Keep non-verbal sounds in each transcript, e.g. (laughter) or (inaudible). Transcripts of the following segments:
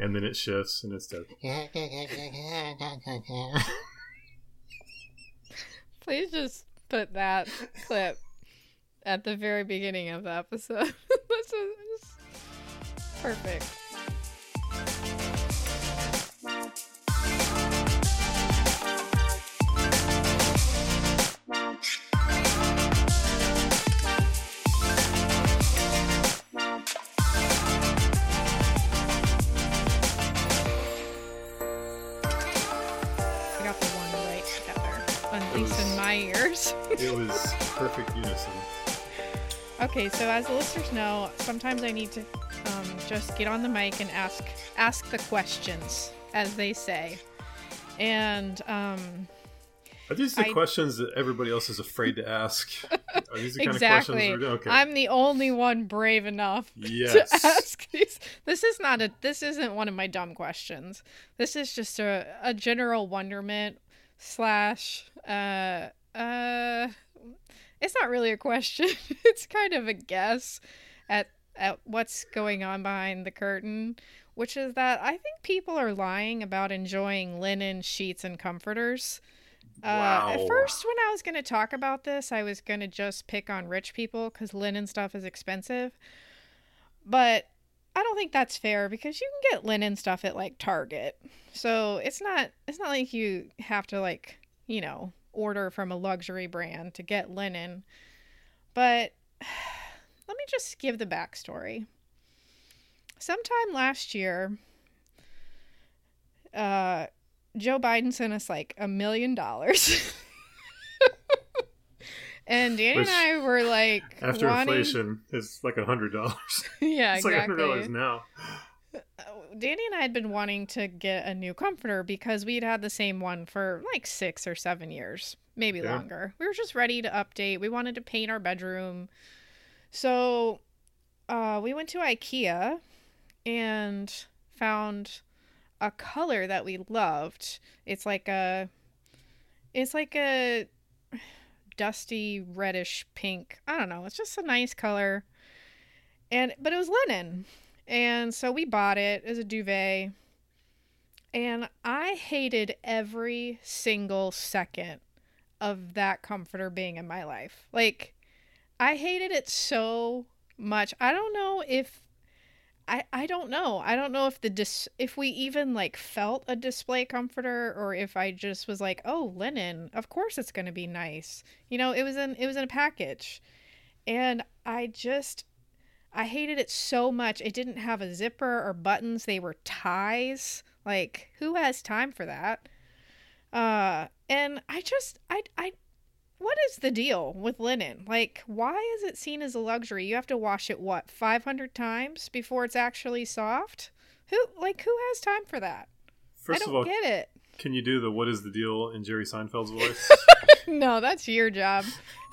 and then it shifts and it's dead. (laughs) Please just put that clip at the very beginning of the episode. (laughs) That's just perfect. It was perfect unison. Okay, so as the listeners know, sometimes I need to um, just get on the mic and ask ask the questions, as they say. And um, Are these the I- questions that everybody else is afraid to ask? Are these the kind (laughs) exactly, of questions? Okay. I'm the only one brave enough (laughs) yes. to ask these. This is not a. This isn't one of my dumb questions. This is just a a general wonderment slash uh uh. It's not really a question. (laughs) it's kind of a guess at at what's going on behind the curtain, which is that I think people are lying about enjoying linen sheets and comforters. Uh, Wow. at first, when I was going to talk about this, I was going to just pick on rich people because linen stuff is expensive. But I don't think that's fair because you can get linen stuff at like Target. So it's not it's not like you have to like, you know, order from a luxury brand to get linen. But (sighs) let me just give the backstory. Sometime last year, uh, Joe Biden sent us like a million dollars. (laughs) And Danny Which, and I were like, After wanting... inflation, it's like a hundred dollars. (laughs) yeah, it's like a hundred exactly. dollars now. Danny and I had been wanting to get a new comforter because we'd had the same one for like six or seven years, maybe Yeah. longer. We were just ready to update. We wanted to paint our bedroom. So uh, we went to IKEA and found a color that we loved. It's like a it's like a dusty reddish pink. I don't know. It's just a nice color. And but it was linen. And so we bought it as a duvet. And I hated every single second of that comforter being in my life. Like, I hated it so much. I don't know if. I, I don't know. I don't know if the dis- if we even like felt a display comforter or if I just was like, "Oh, linen. Of course it's going to be nice." You know, it was in it was in a package. And I just I hated it so much. It didn't have a zipper or buttons. They were ties. Like, who has time for that? Uh, and I just, I, I, what is the deal with linen? Like, why is it seen as a luxury? You have to wash it, what, 500 times before it's actually soft? Who, like, who has time for that? First I of don't all, get it. can you do the "What is the deal" in Jerry Seinfeld's voice? (laughs) no, that's your job. (laughs)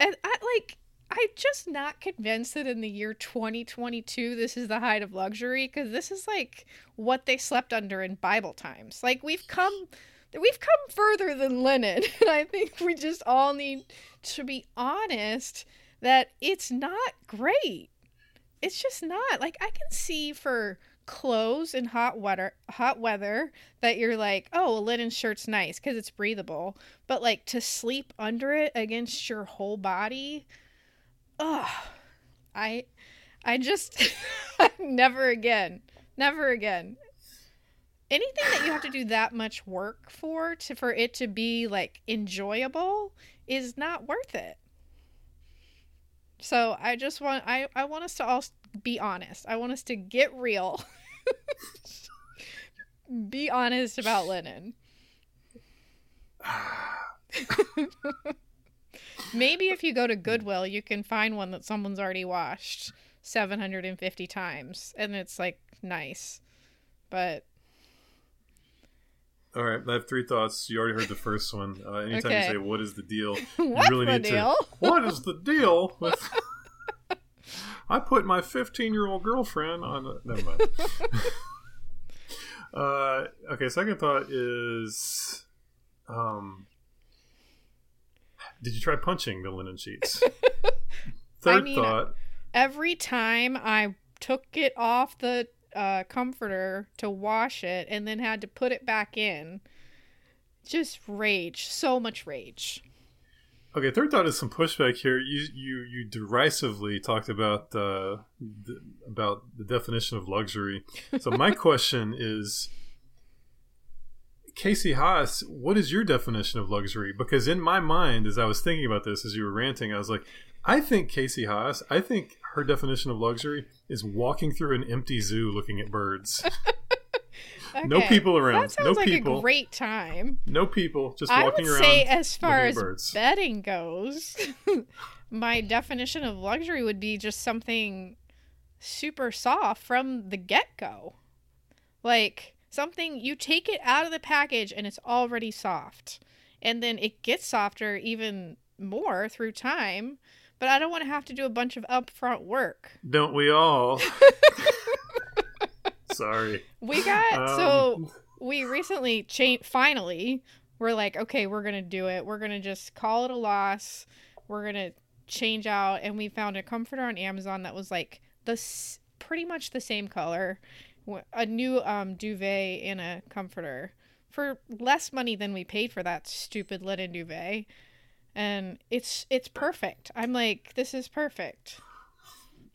and I like I'm just not convinced that in the year 2022 this is the height of luxury because this is like what they slept under in Bible times. Like we've come we've come further than linen (laughs) and I think we just all need to be honest that it's not great. It's just not. Like I can see for clothes in hot weather hot weather that you're like, "Oh, a linen shirt's nice cuz it's breathable." But like to sleep under it against your whole body, ugh. I I just (laughs) never again. Never again. Anything that you have to do that much work for to for it to be like enjoyable is not worth it. So I just want I I want us to all be honest. I want us to get real. (laughs) be honest about linen. (sighs) (laughs) Maybe if you go to Goodwill, you can find one that someone's already washed 750 times and it's like nice. But All right, I have three thoughts. You already heard the first one. Uh, anytime Okay. you say "What is the deal," (laughs) you really need deal? to. (laughs) What is the deal with? (laughs) I put my 15 year old girlfriend on. A... Never mind. uh, okay, second thought is, um, did you try punching the linen sheets? (laughs) Third mean, thought. Every time I took it off the uh, comforter to wash it and then had to put it back in. Just rage, so much rage. Okay, third thought is some pushback here. You you you derisively talked about uh, the, about the definition of luxury. So my (laughs) question is, Casey Haas, what is your definition of luxury? Because in my mind, as I was thinking about this, as you were ranting, I was like, I think Casey Haas, I think her definition of luxury is walking through an empty zoo looking at birds. (laughs) No people around. That sounds No like people. a great time. No people, just I walking would around. say, as far as birds. bedding goes, (laughs) my definition of luxury would be just something super soft from the get go. Like something you take it out of the package and it's already soft. And then it gets softer even more through time. But I don't want to have to do a bunch of upfront work. Don't we all? (laughs) Sorry. We got Um, so we recently changed finally we're like okay we're gonna do it we're gonna just call it a loss we're gonna change out and we found a comforter on amazon that was like the pretty much the same color a new um duvet and a comforter for less money than we paid for that stupid linen duvet and it's it's perfect i'm like this is perfect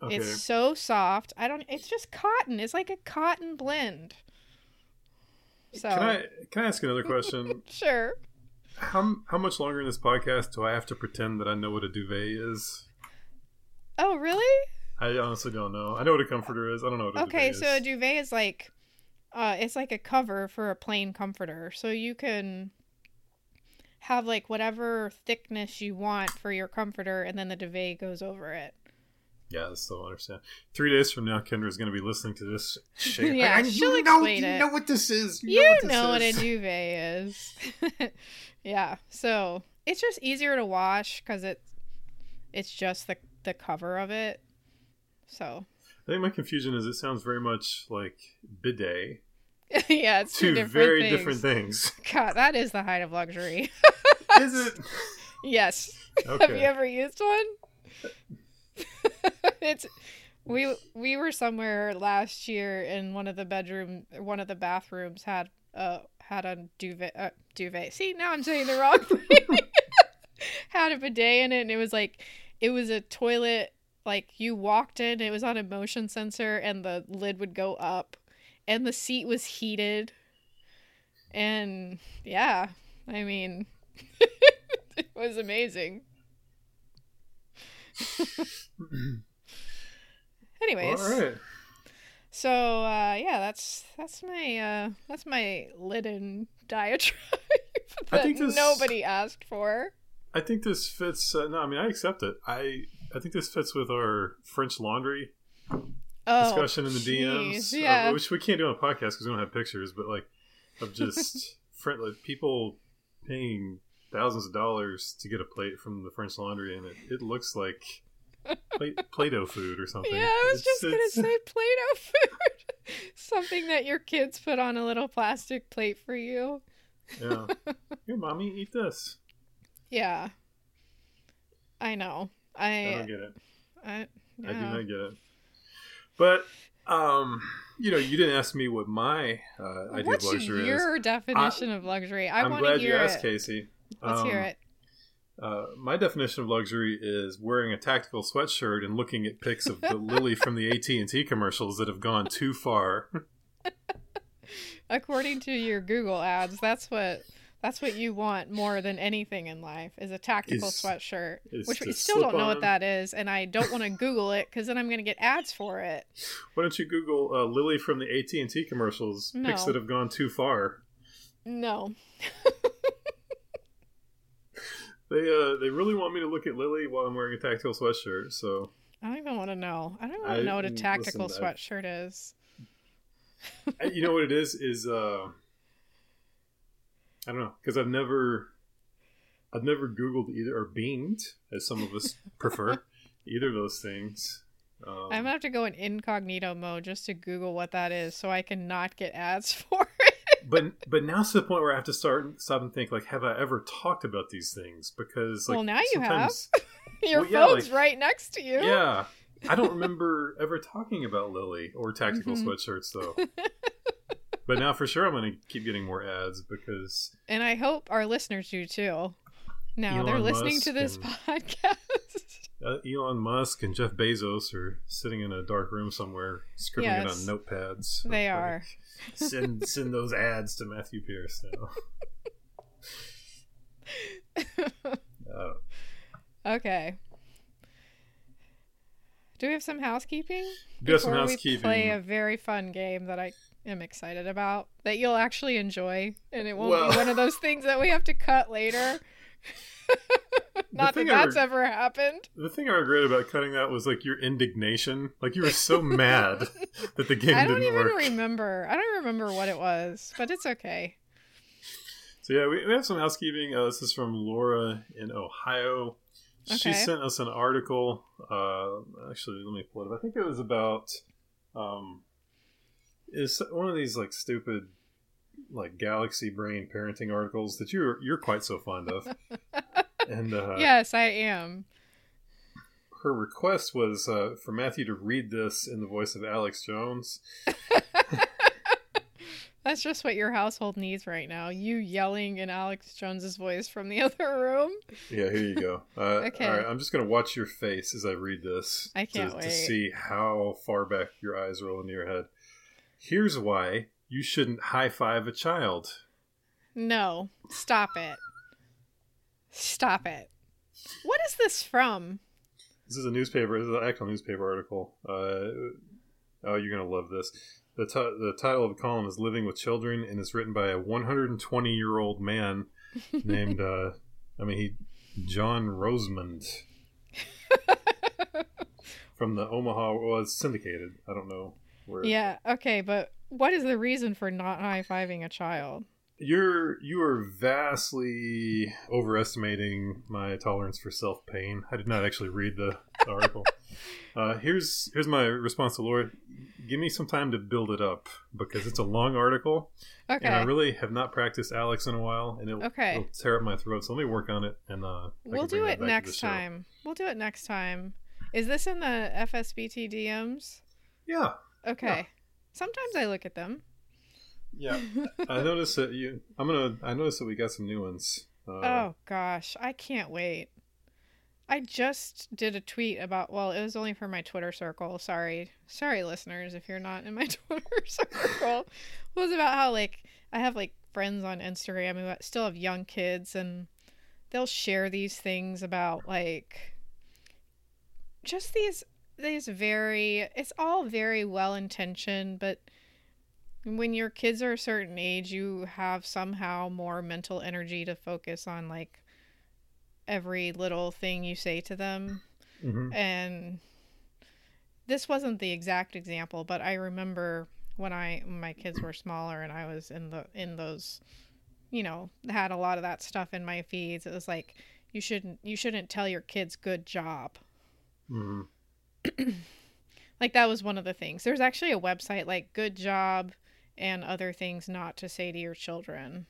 Okay. it's so soft i don't it's just cotton it's like a cotton blend so Can I can I ask another question? (laughs) Sure. how how much longer in this podcast do I have to pretend that I know what a duvet is? Oh, really? I honestly don't know. I know what a comforter is. I don't know what a Okay, duvet so a is. duvet is like uh it's like a cover for a plain comforter. So you can have like whatever thickness you want for your comforter and then the duvet goes over it. yeah, I still understand. Three days from now, Kendra is going to be listening to this (laughs) shit. Yeah, I, I, she'll you know, explain you it. know what this is. You, You know what, know what a (laughs) duvet is. (laughs) yeah. So, it's just easier to wash cuz it it's just the the cover of it. So, I think my confusion is it sounds very much like bidet. (laughs) yeah, it's two, Two different very things. different things. (laughs) God, that is the height of luxury. (laughs) is it? yes. Okay. Have you ever used one? it's we we were somewhere last year and one of the bedroom one of the bathrooms had uh had a duvet uh, duvet. See, now I'm saying the wrong thing. had a bidet in it and it was like it was a toilet like you walked in, it was on a motion sensor and the lid would go up and the seat was heated. And yeah, I mean (laughs) it was amazing. (laughs) Anyways, All right. so uh, yeah, that's that's my uh, that's my linen (laughs) diatribe I that think this- nobody asked for. I think this fits. Uh, no, I mean I accept it. I I think this fits with our French laundry Oh, discussion in the DMs, jeez, uh, which we can't do on a podcast because we don't have pictures. But like of just (laughs) friend, like, people paying thousands of dollars to get a plate from the French Laundry, and it, it looks like play, (laughs) Play-Doh food or something. Yeah, I was It's- just gonna say (laughs) Play-Doh food, something that your kids put on a little plastic plate for you. yeah. Here, mommy, eat this. Yeah, I know. I I, don't get it. I, I do not get it. But um, you know, you didn't ask me what my uh, idea What's of luxury your is. definition of luxury? I to glad you hear asked, it. Casey. Let's hear Um, it. Uh, my definition of luxury is wearing a tactical sweatshirt and looking at pics of the Lily (laughs) from the AT and T commercials that have gone too far. (laughs) According to your Google ads, that's what that's what you want more than anything in life is a tactical Is- sweatshirt, is which we still don't know what that is, and I don't want to Google it because then I'm going to get ads for it. Why don't you Google uh, Lily from the AT and T commercials? Pics No. that have gone too far. No, (laughs) They uh, they really want me to look at Lily while I'm wearing a tactical sweatshirt. So I don't even want to know. I don't want I- to know what a tactical listen, I- sweatshirt is. Uh, you know what it is is uh i don't know because i've never i've never googled either or binged as some of us (laughs) prefer either of those things um, I'm gonna have to go in incognito mode just to Google what that is, so I can not get ads (laughs) for it. but but now to the point where i have to start stop and think like have i ever talked about these things because like Well, now you have. (laughs) Your Well, yeah, phone's like- right next to you. yeah I don't remember ever talking about Lily or tactical Mhm. sweatshirts though. But now for sure I'm going to keep getting more ads because And I hope our listeners do too. Now they're listening Musk to this and- podcast. (laughs) uh, Elon Musk and Jeff Bezos are sitting in a dark room somewhere scribbling Yes. it on notepads. They Like, are. send send those ads to Matthew Pierce now. (laughs) Uh, okay. Do we have some housekeeping? we got some housekeeping. We play a very fun game that I am excited about that you'll actually enjoy, and it won't Well- be one of those things that we have to cut later. (laughs) (laughs) Not that that's ever happened. The thing I regret about cutting that was like your indignation. Like you were so mad (laughs) that the game didn't work. I don't even work. remember. I don't remember what it was, but it's okay. So yeah, we, we have some housekeeping. Uh, this is from Laura in Ohio. She sent us an article. Uh, actually, let me pull it up. I think it was about um, is one of these like stupid like galaxy brain parenting articles that you're you're quite so fond of. (laughs) and uh, yes, I am. her request was uh, for Matthew to read this in the voice of Alex Jones. (laughs) That's just what your household needs right now. You yelling in Alex Jones's voice from the (laughs) other room. Yeah, here you go. Uh, Okay. All right, I'm just gonna watch your face as I read this. I can't to, wait. to see how far back your eyes roll into your head. Here's why you shouldn't high five a child. No, stop it. Stop it. What is this from? This is a newspaper. This is an actual newspaper article. Uh, oh, you're gonna love this. The, ti the title of the column is "Living with Children" and it's written by a 120 year old man (laughs) named. Uh, I mean, he John Rosemond (laughs) from the Omaha. Well, it's syndicated. I don't know where. Yeah, okay, but what is the reason for not high fiving a child? You're you are vastly overestimating my tolerance for self pain. I did not actually read the article. (laughs) uh, here's here's my response to Laura. Give me some time to build it up because it's a long article, Okay. and I really have not practiced Alex in a while, and it'll, Okay. it'll tear up my throat. So let me work on it, and uh, we'll do it next show. time. We'll do it next time. Is this in the FSBT DMs? Yeah, Okay. Sometimes I look at them. yeah. (laughs) I noticed that you. I'm gonna. I noticed that we got some new ones. Uh, Oh gosh, I can't wait. I just did a tweet about well, it was only for my Twitter circle. Sorry. Sorry listeners if you're not in my (laughs) Twitter circle. It was about how like I have like friends on Instagram who still have young kids and they'll share these things about like just these these very it's all very well intentioned but when your kids are a certain age you have somehow more mental energy to focus on like every little thing you say to them mhm. and this wasn't the exact example but i remember when i when my kids were smaller and i was in the in those you know had a lot of that stuff in my feeds it was like you shouldn't you shouldn't tell your kids good job Mhm. (clears throat) like that was one of the things. There's actually a website like good job and other things not to say to your children.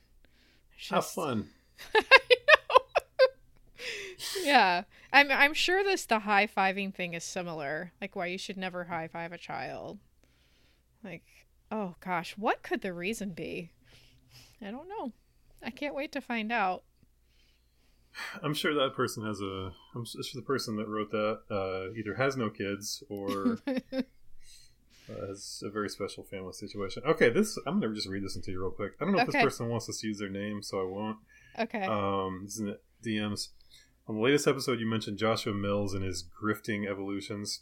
Just- fun. (laughs) (laughs) yeah. I'm i'm sure this the high fiving thing is similar. Like why you should never high five a child. Like oh gosh what could the reason be? I don't know. I can't wait to find out I'm sure that person has a. I'm sure the person that wrote that uh, either has no kids or (laughs) uh, has a very special family situation. Okay, this I'm gonna just read this into you real quick. I don't know if Okay. this person wants us to use their name, so I won't. okay Um, this is in DMs. On the latest episode, you mentioned Joshua Mills and his grifting evolutions.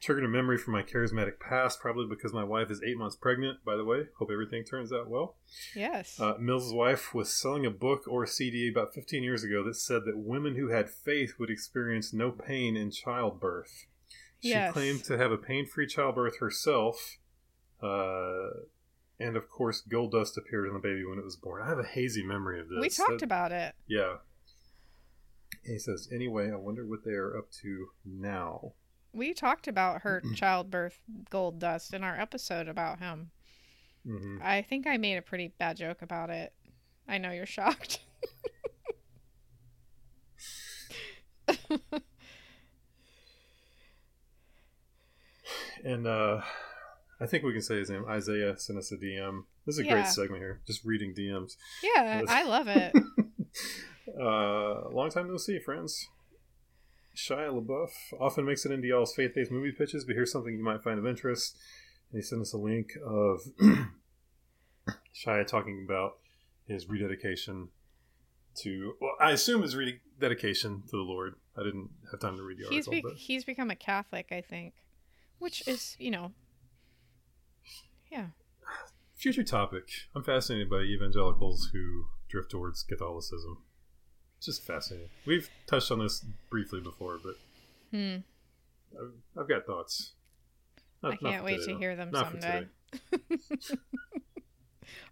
Triggered a memory from my charismatic past, probably because my wife is eight months pregnant. By the way, hope everything turns out well. yes Uh, Mills' wife was selling a book or a CD about 15 years ago that said that women who had faith would experience no pain in childbirth. She Yes. claimed to have a pain free childbirth herself. Uh, and of course, gold dust appeared on the baby when it was born. I have a hazy memory of this. we talked That- about it Yeah. And he says, anyway, I wonder what they are up to now. We talked about her childbirth gold dust in our episode about him hmm i think i made a pretty bad joke about it i know you're shocked (laughs) and uh, I think we can say his name. Isaiah sent us a DM. This is a Yeah. great segment here, just reading DMs. Yeah, I love it. (laughs) uh, long time no see, friends. Shia LaBeouf often makes it into y'all's faith-based movie pitches, but here's something you might find of interest. And he sent us a link of (clears throat) Shia talking about his rededication to. Well, I assume his rededication to the Lord. I didn't have time to read the he's article, be- but he's become a Catholic, I think, which is you know, yeah. future topic. I'm fascinated by evangelicals who drift towards Catholicism. It's just fascinating. We've touched on this briefly before, but Hmm. I've, I've got thoughts. Not- I can't wait today, to though. hear them Not someday. (laughs)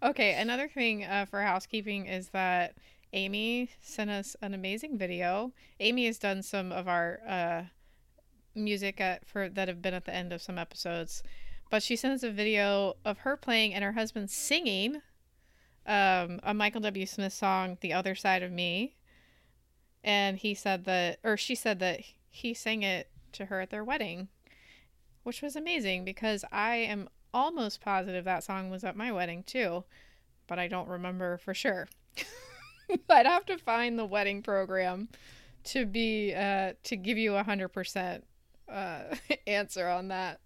Okay, another thing uh, for housekeeping is that Amy sent us an amazing video. Amy has done some of our uh, music at, for that have been at the end of some episodes, but she sent us a video of her playing and her husband singing um, a Michael W. Smith song, "The Other Side of Me," and he said that, or she said that he sang it to her at their wedding, which was amazing because I am almost positive that song was at my wedding too, but I don't remember for sure. (laughs) I'd have to find the wedding program to be uh, to give you a hundred percent uh, (laughs) answer on that.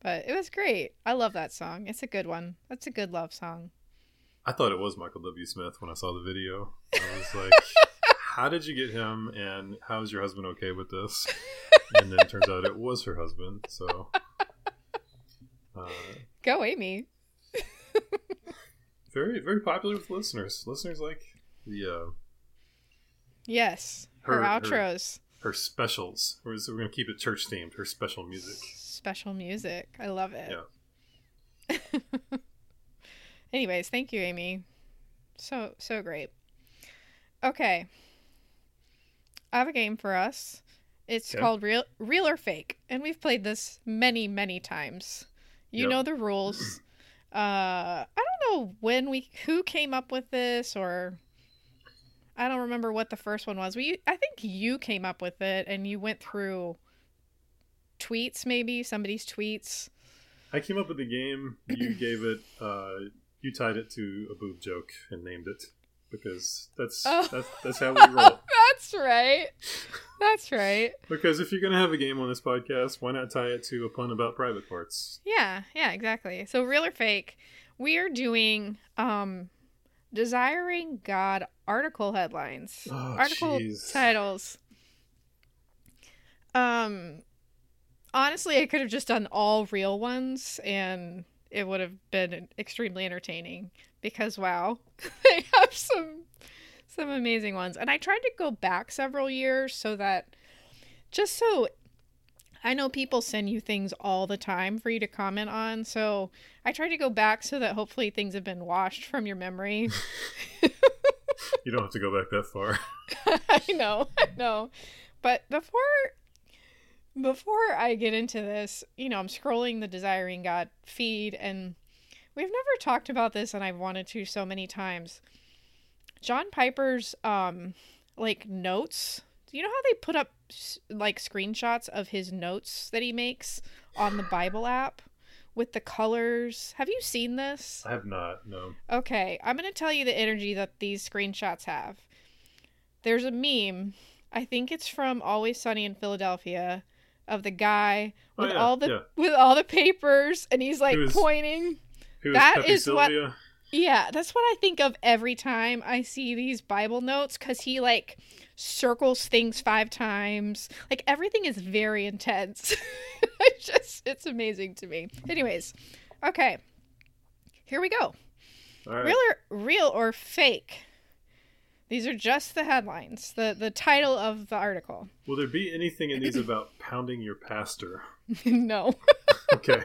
But it was great. I love that song. It's a good one. That's a good love song. I thought it was Michael W. Smith when I saw the video. I was like, (laughs) "How did you get him? And how is your husband okay with this?" (laughs) And then it turns out it was her husband. So, uh, Go, Amy. (laughs) very, very popular with listeners. Listeners like the uh, Yes, her, Her- her- outros. her specials. Or is we're gonna keep it church themed. Her special music. Special music. I love it. Yeah. (laughs) Anyways, thank you, Amy. So so great. Okay. I have a game for us. It's Okay. called Real Real or Fake, and we've played this many, many times. You Yep. know the rules. (clears throat) Uh, I don't know when we who came up with this, or I don't remember what the first one was. We I think you came up with it, and you went through tweets, maybe somebody's tweets. I came up with the game. You (clears throat) gave it. Uh, you tied it to a boob joke and named it because that's Oh. that's, that's how (laughs) we roll. That's right. That's right. (laughs) Because if you're gonna have a game on this podcast, why not tie it to a pun about private parts? Yeah, yeah, exactly. So real or fake, we are doing um desiring God article headlines. Oh, article jeez. titles. Um honestly, I could have just done all real ones and it would have been extremely entertaining because wow, (laughs) they have some some amazing ones. And I tried to go back several years so that just so I know people send you things all the time for you to comment on. So I tried to go back so that hopefully things have been washed from your memory. (laughs) You don't have to go back that far. (laughs) I know, I know. But before before I get into this, you know, I'm scrolling the Desiring God feed and we've never talked about this and I've wanted to so many times. John Piper's um like notes. Do you know how they put up like screenshots of his notes that he makes on the Bible app with the colors? Have you seen this? I have not. No. Okay, I'm going to tell you the energy that these screenshots have. There's a meme, I think it's from Always Sunny in Philadelphia, of the guy Oh, with yeah, all the yeah. with all the papers and he's like was- pointing. Who is That is what-? Yeah, that's what I think of every time I see these Bible notes cuz he like circles things 5 times. Like everything is very intense. (laughs) it's just it's amazing to me. Anyways, okay. Here we go. Right. Real or real or fake? These are just the headlines, the the title of the article. Will there be anything in these (laughs) about pounding your pastor? (laughs) no. Okay.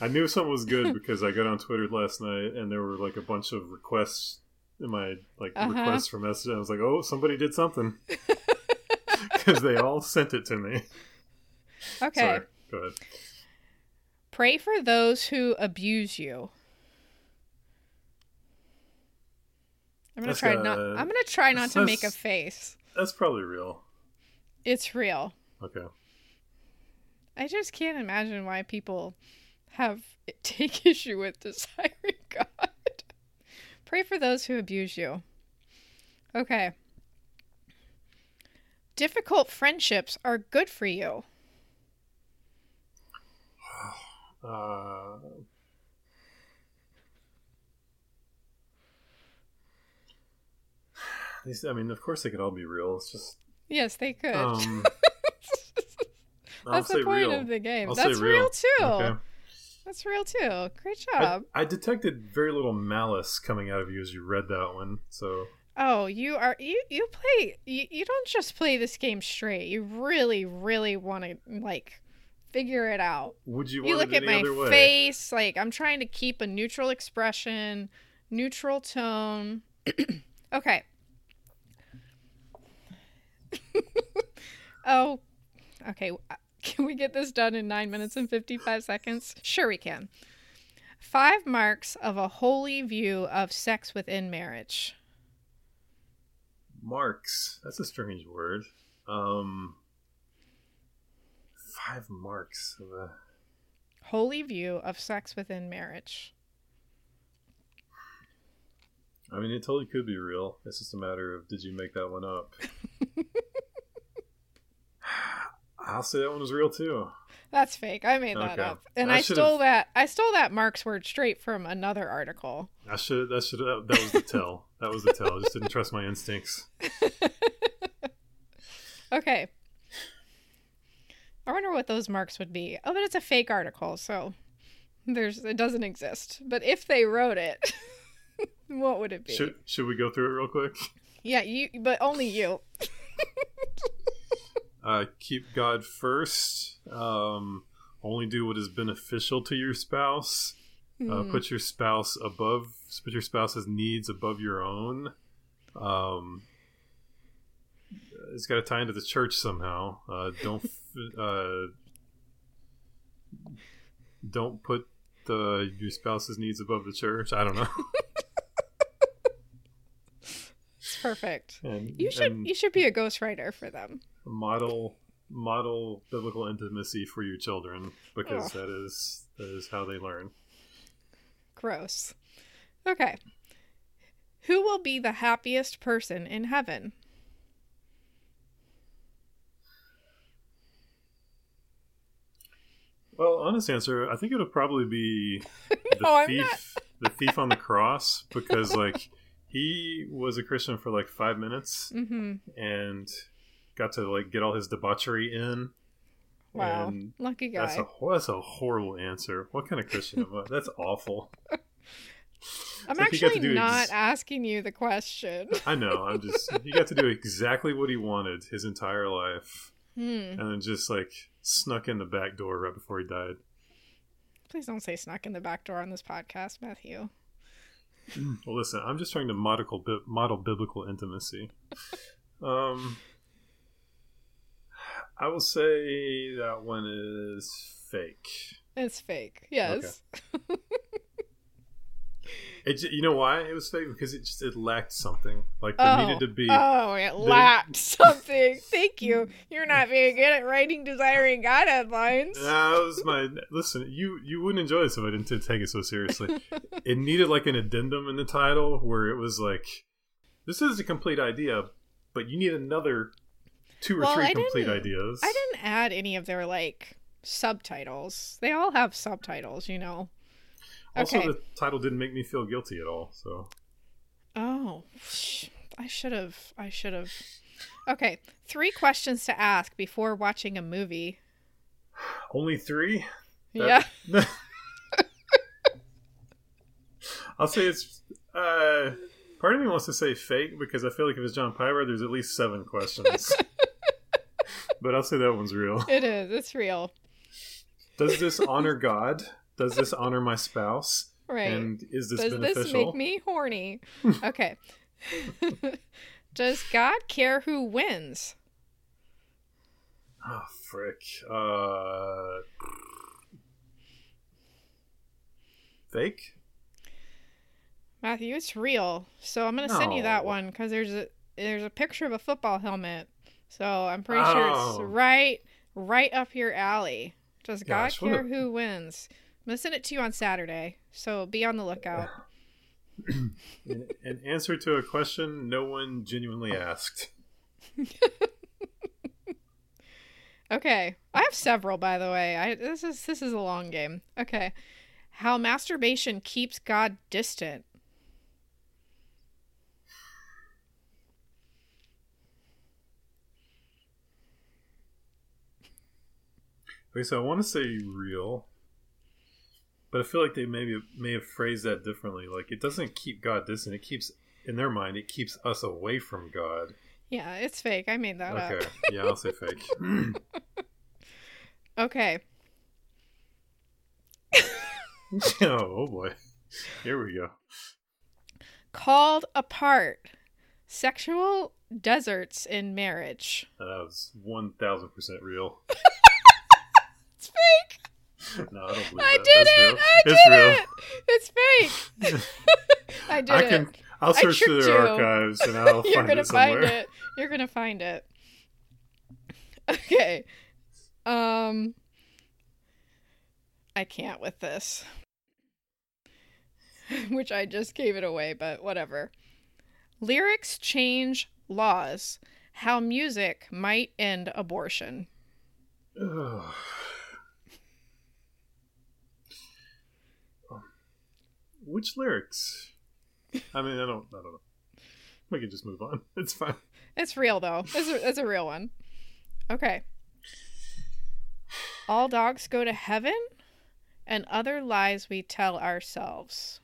I knew something was good because I got on Twitter last night and there were like a bunch of requests in my like Uh-huh. requests for message. I was like, oh, somebody did something (laughs) because they all sent it to me. Okay. Sorry. Go ahead. Pray for those who abuse you. I'm gonna That's try not. I'm gonna try not to make a face. That's probably real. It's real. Okay. I just can't imagine why people have (laughs) take issue with desiring (laughs) God. Pray for those who abuse you. Okay. Difficult friendships are good for you. (sighs) Uh, these, I mean, of course they could all be real. It's just Yes, they could. um, (laughs) That's the point real. of the game. I'll That's real. real. too. Okay. That's real too. Great job. I detected very little malice coming out of you as you read that one. So Oh, you are you you play you, you don't just play this game straight. You really really want to like figure it out. would you, You look at my face like I'm trying to keep a neutral expression, neutral tone. (clears throat) okay. (laughs) oh, okay. Can we get this done in 9 minutes and 55 seconds? Sure we can. 5 marks of a holy view of sex within marriage. Marks. That's a strange word. Um, five marks of a. Holy view of sex within marriage. I mean, it totally could be real. It's just a matter of did you make that one up? (laughs) I'll say that one was real too. That's fake. I made that Okay. up. And I I, stole that I stole that Mark's word straight from another article. I should. That should. Uh, that was the tell. That was the tell. I just didn't trust my instincts. (laughs) Okay. I wonder what those marks would be. Oh, but it's a fake article, so there's it doesn't exist. But if they wrote it, (laughs) what would it be? Should Should we go through it real quick? Yeah, you but only you. (laughs) Uh, keep God first. Um, only do what is beneficial to your spouse. Uh, Hmm. put your spouse above. Put your spouse's needs above your own. Um, it's got to tie into the church somehow. Uh, don't f- (laughs) uh, don't put the your spouse's needs above the church. I don't know. (laughs) It's perfect. And, You should and you should be a ghostwriter for them. Model model biblical intimacy for your children because that is that is how they learn. Gross. Okay. Who will be the happiest person in heaven? Well, honest answer, I think it'll probably be (laughs) the No, thief, the thief on the cross, because (laughs) like he was a Christian for like five minutes Mm-hmm. and got to like get all his debauchery in. Wow. And Lucky guy. that's a that's a horrible answer. What kind of Christian am I? (laughs) That's awful. I'm like he got to actually not ex- asking you the question. I know. I'm just (laughs) he got to do exactly what he wanted his entire life, Hmm. and then just like snuck in the back door right before he died. Please don't say snuck in the back door on this podcast, Matthew. Well, listen, I'm just trying to model model biblical intimacy. (laughs) Um, I will say that one is fake. It's fake. Yes. It, you know why it was fake? Because it just it lacked something. Like there Oh. needed to be. Oh, it lacked (laughs) something. Thank you. You're not very good at writing desiring God headlines. That was my listen. You you wouldn't enjoy this if I didn't take it so seriously. (laughs) it needed like an addendum in the title where it was like, "This is a complete idea, but you need another two or Well, three I complete ideas." I didn't add any of their like subtitles. They all have subtitles, you know. Also, Okay. the title didn't make me feel guilty at all. So Oh, I should have. I should have. Okay, three questions to ask before watching a movie. only three. yeah. (laughs) I'll say it's. Uh, part of me wants to say fake because I feel like if it's John Piper, there's at least seven questions. (laughs) but I'll say that one's real. It is. It's real. Does (laughs) this honor God? Does this honor my spouse? Right. And is this Does beneficial? this make me horny? (laughs) Okay. (laughs) Does God care who wins? Oh, frick. Uh, fake? Matthew, it's real. So I'm gonna send you that one because there's a there's a picture of a football helmet. So I'm pretty sure it's Oh. right right up your alley. Does God care who wins? I'm gonna send it to you on Saturday, so be on the lookout. (clears throat) An, an answer to a question no one genuinely asked. (laughs) Okay, I have several, by the way. I this is this is a long game. Okay, how masturbation keeps God distant. Okay, so I want to say real, but I feel like they maybe may have phrased that differently. Like it doesn't keep God distant; it keeps, in their mind, it keeps us away from God. Yeah, it's fake. I made that Okay, up. Okay, yeah, I'll say fake. (laughs) Okay, (laughs) oh, oh boy, here we go. called apart. Sexual deserts in marriage. That was one thousand percent real. (laughs) (laughs) No, I don't believe I that. did That's it. real. I it's did real. it. It's fake. (laughs) I did I it. can. I'll search through you. archives and I'll find, (laughs) You're find gonna it somewhere. find it. You're gonna find it. Okay. Um I can't with this. Which I just gave it away, but whatever. Lyrics change laws. How music might end abortion. (sighs) Which lyrics? I mean, I don't. I don't know. We can just move on. (laughs) It's fine. It's real though. It's a, it's a real one. Okay. All dogs go to heaven and other lies we tell ourselves.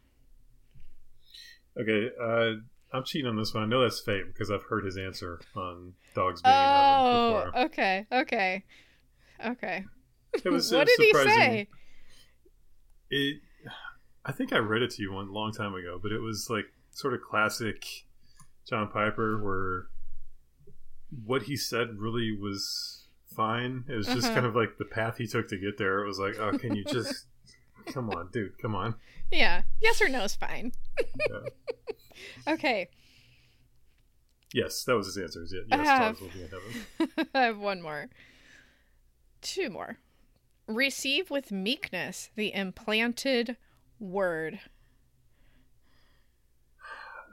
Okay, uh, I'm cheating on this one. I know that's fake because I've heard his answer on dogs being in Oh, heaven before. okay, okay, okay. It was, it (laughs) what was did he say? It. I think I read it to you one long time ago, but it was like sort of classic John Piper, where what he said really was fine. It was just Uh-huh. kind of like the path he took to get there. It was like, oh, can you just (laughs) come on, dude, come on. Yeah, yes or no is fine. Yeah. (laughs) Okay, Yes, that was his answer. Yes, I have- will be in heaven. (laughs) I have one more. Two more. Receive with meekness the implanted word.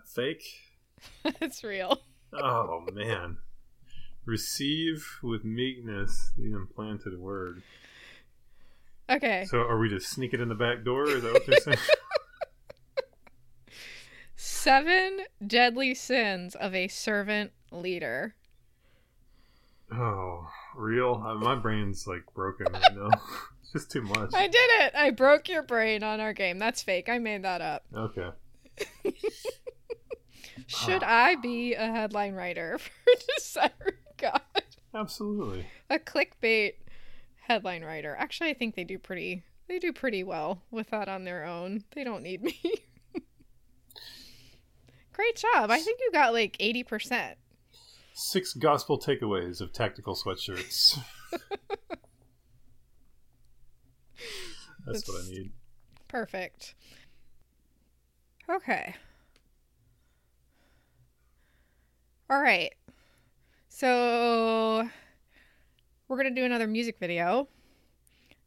(laughs) Fake. it's real. Oh man. Receive with meekness the implanted word. Okay. So, are we to sneak it in the back door? Is that what they're saying? (laughs) Seven deadly sins of a servant leader. Oh, real? Uh, My brain's like broken right now. (laughs) (laughs) just too much. I did it! I broke your brain on our game. That's fake. I made that up. Okay. (laughs) Should. I be a headline writer (laughs) for Desiring God? Absolutely. A clickbait headline writer. Actually, I think they do pretty. They do pretty well with that on their own. They don't need me. Great job. I think you got like 80%. Six gospel takeaways of tactical sweatshirts. That's what I need. Perfect. Okay. All right. So we're going to do another music video.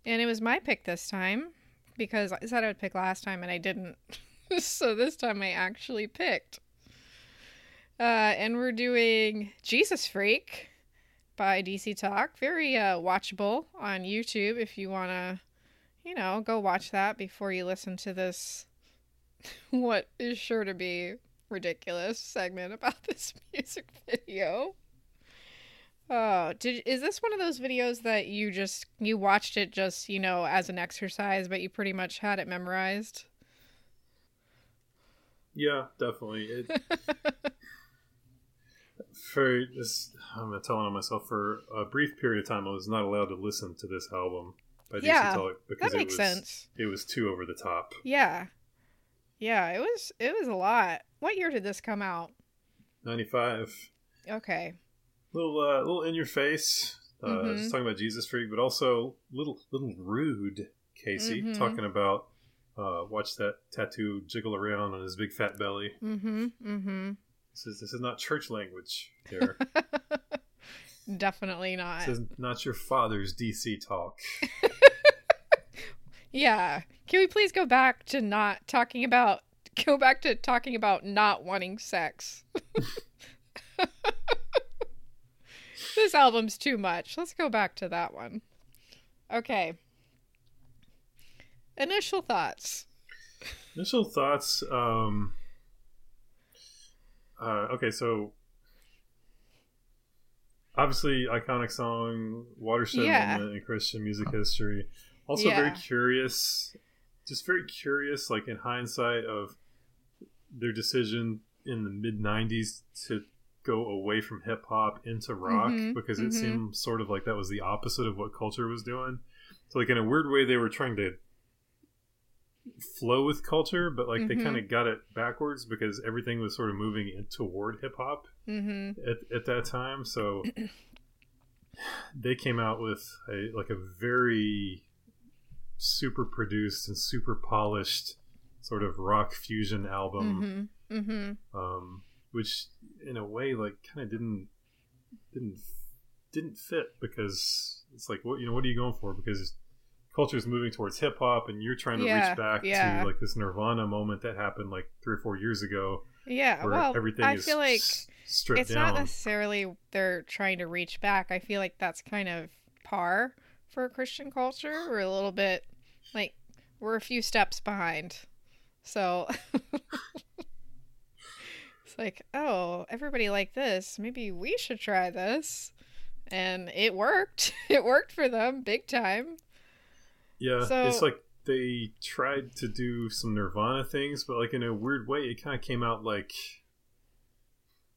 And it was my pick this time because I said I would pick last time and I didn't. (laughs) so this time I actually picked. Uh, and we're doing Jesus Freak by DC Talk. Very uh, watchable on YouTube if you want to you know, go watch that before you listen to this (laughs) what is sure to be ridiculous segment about (laughs) this music video. Oh, did is this one of those videos that you just you watched it just, you know, as an exercise, but you pretty much had it memorized? Yeah, definitely. It, (laughs) for just I'm telling on myself for a brief period of time, I was not allowed to listen to this album by DC Yeah, Talk because That makes it was sense. it was too over the top. Yeah. Yeah, it was it was a lot. What year did this come out? 95, Okay. little uh, little in your face, uh, Mhm. just talking about Jesus freak, but also little little rude. Casey Mhm. talking about uh, watch that tattoo jiggle around on his big fat belly. Mm-hmm. Mm-hmm. This is this is not church language. There, (laughs) Definitely not. this is not your father's DC talk. (laughs) Yeah. Can we please go back to not talking about (laughs) go back to talking about not wanting sex? (laughs) this album's too much. Let's go back to that one. Okay. Initial thoughts. Initial thoughts. Um, uh, okay, so obviously iconic song, watershed Yeah. moment in Christian music history. Also Yeah. very curious, just very curious, like in hindsight of their decision in the mid '90s to go away from hip hop into rock Mhm, because it mhm. seemed sort of like that was the opposite of what culture was doing. So like in a weird way, they were trying to flow with culture, but like they Mhm. kind of got it backwards because everything was sort of moving in toward hip hop Mm-hmm. at, at that time. So they came out with a like a very super produced and super polished sort of rock fusion album, Mm-hmm. Mm-hmm. um, which in a way like kind of didn't didn't didn't fit because it's like what you know what are you going for because culture is moving towards hip hop and you're trying to Yeah, reach back yeah. to like this Nirvana moment that happened like three or four years ago Yeah. Well, everything I is feel like s- stripped it's down. not necessarily they're trying to reach back. I feel like that's kind of par for a Christian culture. We're a little bit like we're a few steps behind. So (laughs) it's like, oh, everybody like this. Maybe we should try this. And it worked. (laughs) It worked for them big time. Yeah, So- it's like they tried to do some Nirvana things, but like in a weird way, it kind of came out like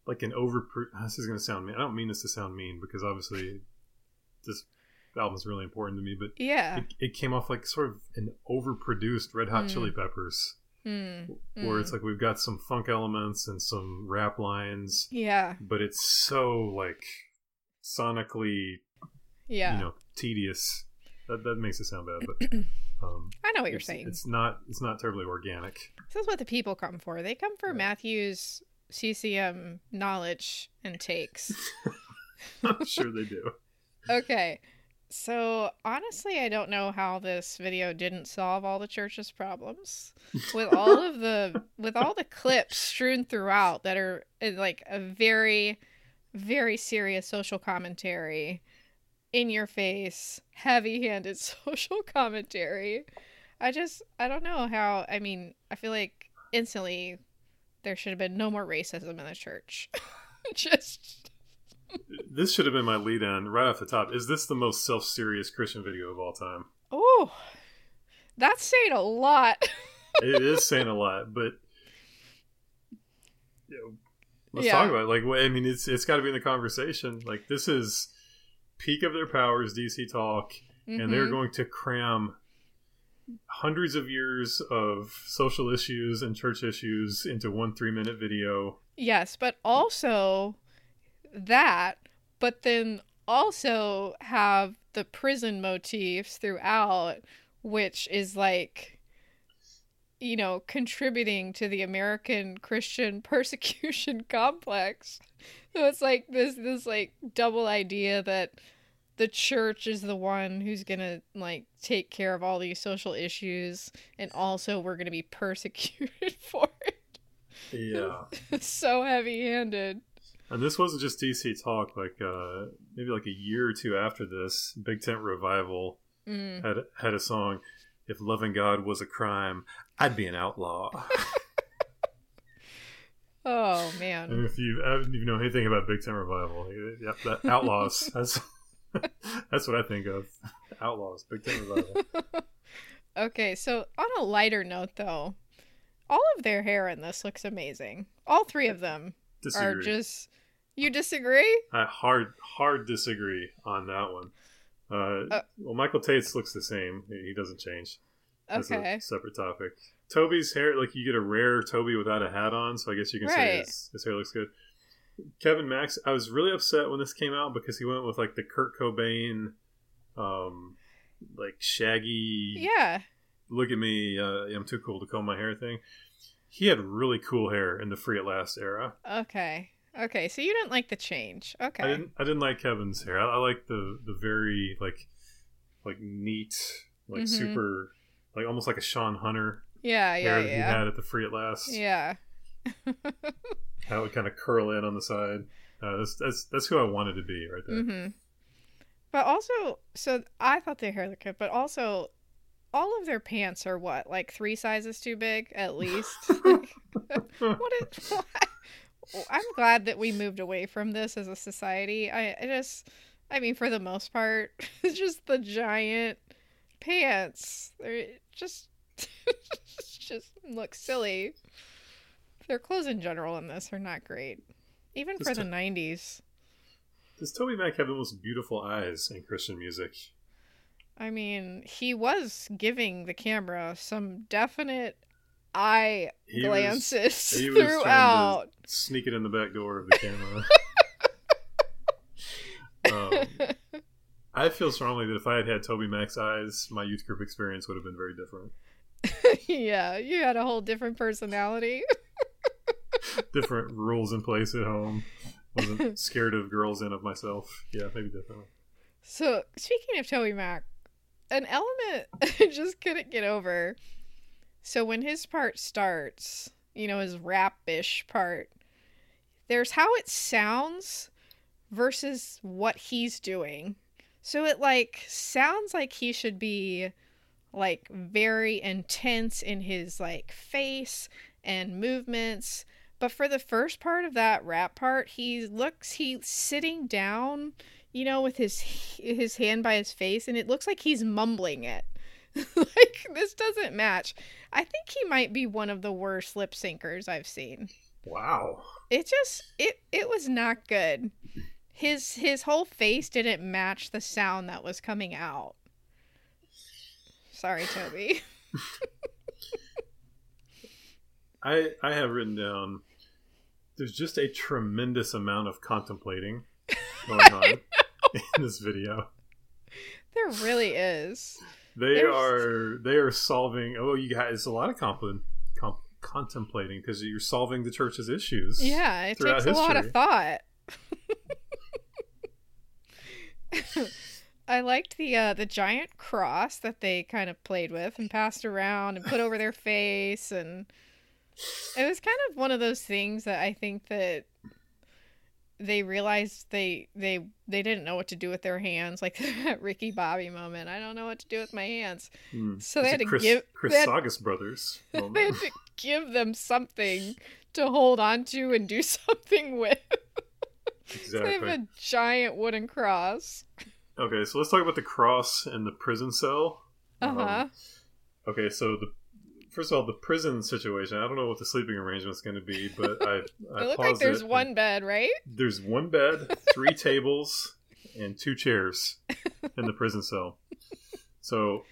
like an over. (sighs) This is going to sound mean. I don't mean this to sound mean because obviously this album is really important to me, but Yeah. it, it came off like sort of an overproduced Red Hot Mm. Chili Peppers, Hmm. where Mm. it's like we've got some funk elements and some rap lines, Yeah. but it's so like sonically, Yeah. you know, tedious. That that makes it sound bad, but. (clears throat) Um, I know what you're saying. It's not. It's not terribly organic. This is what the people come for. They come for Yeah. Matthew's CCM knowledge and takes. I'm (laughs) sure they do. okay. So, honestly, I don't know how this video didn't solve all the church's problems. With all of the (laughs) with all the clips strewn throughout that are uh, like a very very serious social commentary in your face, heavy-handed (laughs) social commentary. I just I don't know how I mean, I feel like instantly there should have been no more racism in the church. (laughs) just This should have been my lead in right off the top. Is this the most self-serious Christian video of all time? Oh, that's saying a lot. (laughs) It is saying a lot, but you know, let's Yeah. talk about it. Like, I mean, it's it's got to be in the conversation. Like, this is peak of their powers, DC Talk, and they're Mhm. going to cram hundreds of years of social issues and church issues into one three-minute video. yes, but also that, but then also have the prison motifs throughout, which is like, you know, contributing to the American Christian (laughs) persecution complex. So (laughs) it's like this this like double idea that the church is the one who's gonna like take care of all these social issues and also we're gonna be (laughs) persecuted for it. Yeah. (laughs) It's so heavy handed. And this wasn't just DC talk. Like uh, maybe like a year or two after this, Big Tent Revival Mm. had had a song. If loving God was a crime, I'd be an outlaw. Oh and man. if you, if you know anything about Big Tent Revival, yep, that outlaws. (laughs) that's (laughs) that's what I think of. Outlaws, Big Tent Revival. (laughs) okay, so on a lighter note though, all of their hair in this looks amazing. All three of them are just you disagree? I hard hard disagree on that one. Uh, Uh, well, Michael Tait's looks the same. He doesn't change. That's Okay. a separate topic. Toby's hair, like you get a rare Toby without a hat on, so I guess you can say Right. his, his hair looks good. Kevin Max, I was really upset when this came out because he went with like the Kurt Cobain, um, like shaggy, Yeah. look at me, uh, I'm too cool to comb my hair thing. He had really cool hair in the Free at Last era. Okay. Okay, so you didn't like the change. Okay. I didn't, I didn't like Kevin's hair. I, I like the the very like, like neat, like Mhm. super, like almost like a Sean Hunter Yeah, yeah, hair that he had at the Free at Last. Yeah. (laughs) How it would kind of curl in on the side. Uh, that's that's that's who I wanted to be right there. hmm But also, so I thought their hair looked good, but also, all of their pants are what, like three sizes too big at (laughs) least. (laughs) Like, what is? Why? I'm glad that we moved away from this as a society. I, I just, I mean, for the most part, it's just the giant pants. They're just, (laughs) just look silly. Their clothes in general in this are not great, even for Just the '90s. Does Toby Mac have the most beautiful eyes in Christian music? I mean, he was giving the camera some definite eye He glances He was throughout. to sneak it in the back door of the camera. (laughs) um, I feel strongly that if I had had Toby Mac's eyes, my youth group experience would have been very different. (laughs) yeah, you had a whole different personality. (laughs) Different rules in place at home. Wasn't (laughs) scared of girls and of myself. Yeah, maybe differently. So, speaking of Toby Mac, an element I just couldn't get over. So, when his part starts, you know, his rap ish part, there's how it sounds versus what he's doing. So, it like sounds like he should be like very intense in his like face and movements. But for the first part of that rap part, he looks he's sitting down you know, with his his hand by his face, and it looks like he's mumbling it. (laughs) like this doesn't match. I think he might be one of the worst lip syncers I've seen. Wow. It just it it was not good. His his whole face didn't match the sound that was coming out. Sorry, Toby. (laughs) I I have written down. There's just a tremendous amount of contemplating going on (laughs) in this video. There really is. They There's- are they are solving. Oh, you guys, a lot of compl- com- contemplating because you're solving the church's issues. Yeah, it takes a lot of thought. (laughs) I liked the uh, the giant cross that they kind of played with and passed around and put over their (sighs) face, and it was kind of one of those things that I think that they realized they they they didn't know what to do with their hands, like (laughs) that Ricky Bobby moment. I don't know what to do with my hands, Hmm. So they had to Chris, give- Chris they had- Saugus brothers. (laughs) they had to give them something to hold on to and do (laughs) something with. So they have exactly. a giant wooden cross. Okay, so let's talk about the cross and the prison cell. Uh Um, huh. Okay, so the first of all, the prison situation. I don't know what the sleeping arrangement's going to be, but I, (laughs) I it looked like there's one bed, right? There's one bed, three (laughs) tables, and two chairs in the prison cell. So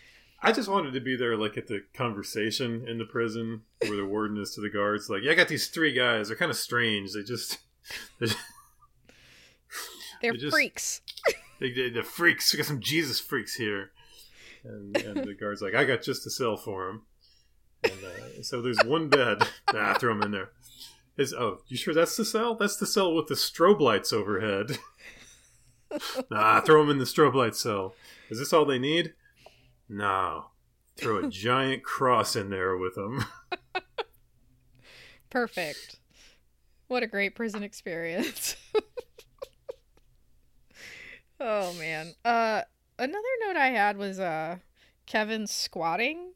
I just wanted to be there, like at the conversation in the prison where the warden is to the guards, like, "Yeah, I got these three guys. They're kind of strange. They just, (laughs) they, They're They just- freaks. They, the freaks. We got some Jesus freaks here." And, and the guard's like, "I got just a cell for them." And uh, so there's one bed. (laughs) Ah, throw them in there. Is oh, you sure that's the cell? That's the cell with the strobe lights overhead. (laughs) nah, throw them in the strobe light cell. Is this all they need? No. Throw a giant cross in there with them. (laughs) Perfect. What a great prison experience. Oh man. Uh another note I had was uh Kevin squatting.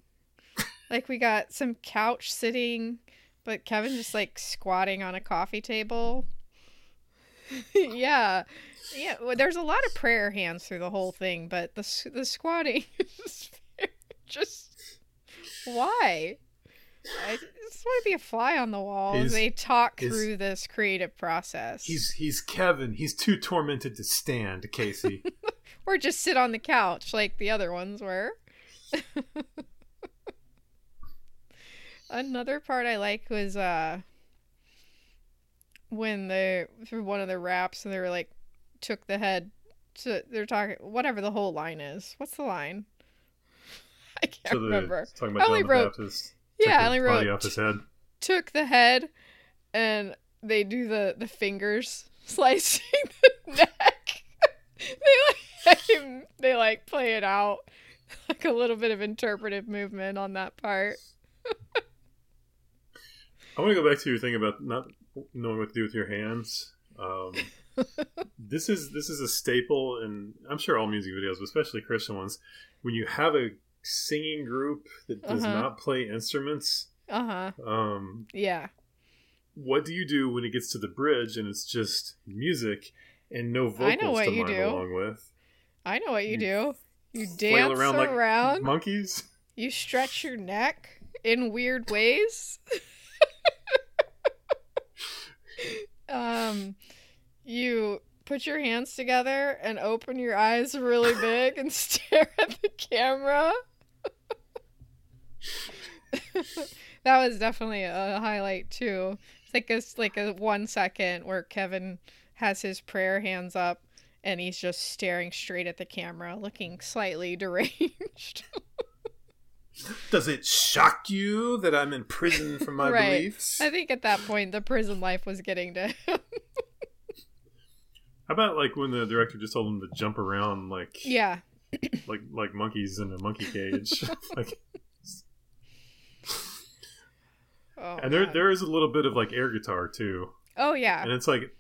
Like we got some couch sitting, but Kevin just like squatting on a coffee table. (laughs) yeah. Yeah, well, there's a lot of prayer hands through the whole thing, but the the squatting (laughs) is just why? I just want to be a fly on the wall as they talk through this creative process. He's he's Kevin. He's too tormented to stand, Casey. (laughs) or just sit on the couch like the other ones were. (laughs) Another part I like was uh when they through one of the raps and they were like took the head to they're talking whatever the whole line is. What's the line? (laughs) I can't so remember. talking I about only John the wrote-. Yeah, I only wrote off his head. took the head and they do the the fingers (laughs) slicing the neck. (laughs) they like (laughs) they like play it out like a little bit of interpretive movement on that part. I want to go back to your thing about not knowing what to do with your hands. Um, this is this is a staple, and I'm sure all music videos, but especially Christian ones, when you have a singing group that does Uh-huh. not play instruments. Uh huh. Um, Yeah. what do you do when it gets to the bridge and it's just music and no vocals I know what to you do. along with? I know what you You do. You dance around around. like monkeys. You stretch your neck in weird ways. (laughs) um, you put your hands together and open your eyes really big and (laughs) stare at the camera. (laughs) that was definitely a highlight too. It's like a like a one second where Kevin has his prayer hands up and he's just staring straight at the camera, looking slightly (laughs) deranged. Does it shock you that I'm in prison for my Right. beliefs? I think at that point the prison life was getting to him. How about like when the director just told him to jump around like yeah. like like monkeys in a monkey cage? (laughs) like, Oh, and there man. there is a little bit of like air guitar too, oh yeah. and it's like (sighs)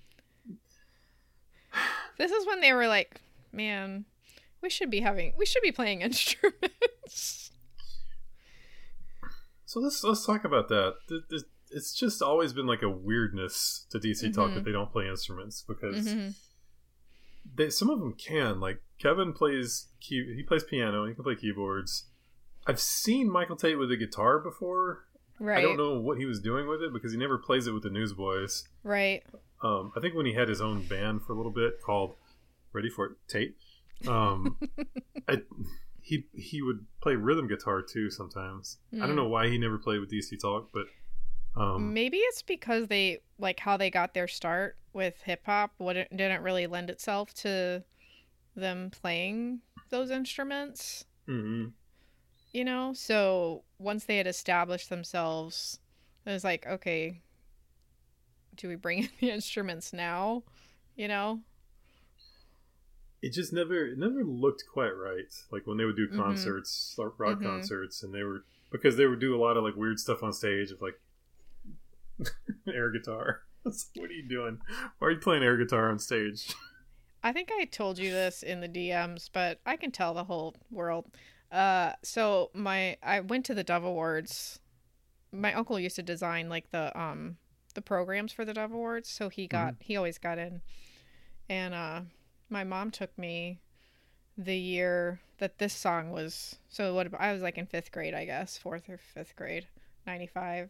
This is when they were like, man, we should be having we should be playing (laughs) instruments. so. Let's let's talk about that. Th- th- It's just always been like a weirdness to DC Talk Mhm. that they don't play instruments because Mhm. they some of them can. Like Kevin plays key, he plays piano, he can play keyboards. I've seen Michael Tait with a guitar before. Right. I don't know what he was doing with it because he never plays it with the Newsboys. Right. Um, I think when he had his own band for a little bit called Ready for It Tait, um, (laughs) I, he he would play rhythm guitar too sometimes. I don't Mm. know why he never played with DC Talk, but um, Maybe it's because they like how they got their start with hip hop. What didn't really lend itself to them playing those instruments. mhm. You know so once they had established themselves it was like okay do we bring in (laughs) the instruments now you know it just never it never looked quite right. Like when they would do Mhm. concerts, like rock Mhm. concerts, and they were because they would do a lot of like weird stuff on stage of like (laughs) air guitar. (laughs) What are you doing? Why are you playing air guitar on stage? i think i told you this in the dms but i can tell the whole world uh so my i went to the dove awards. My uncle used to design like the um the programs for the dove awards so he got he always got in. And uh my mom took me the year that this song was so what i was like in fifth grade i guess fourth or fifth grade 95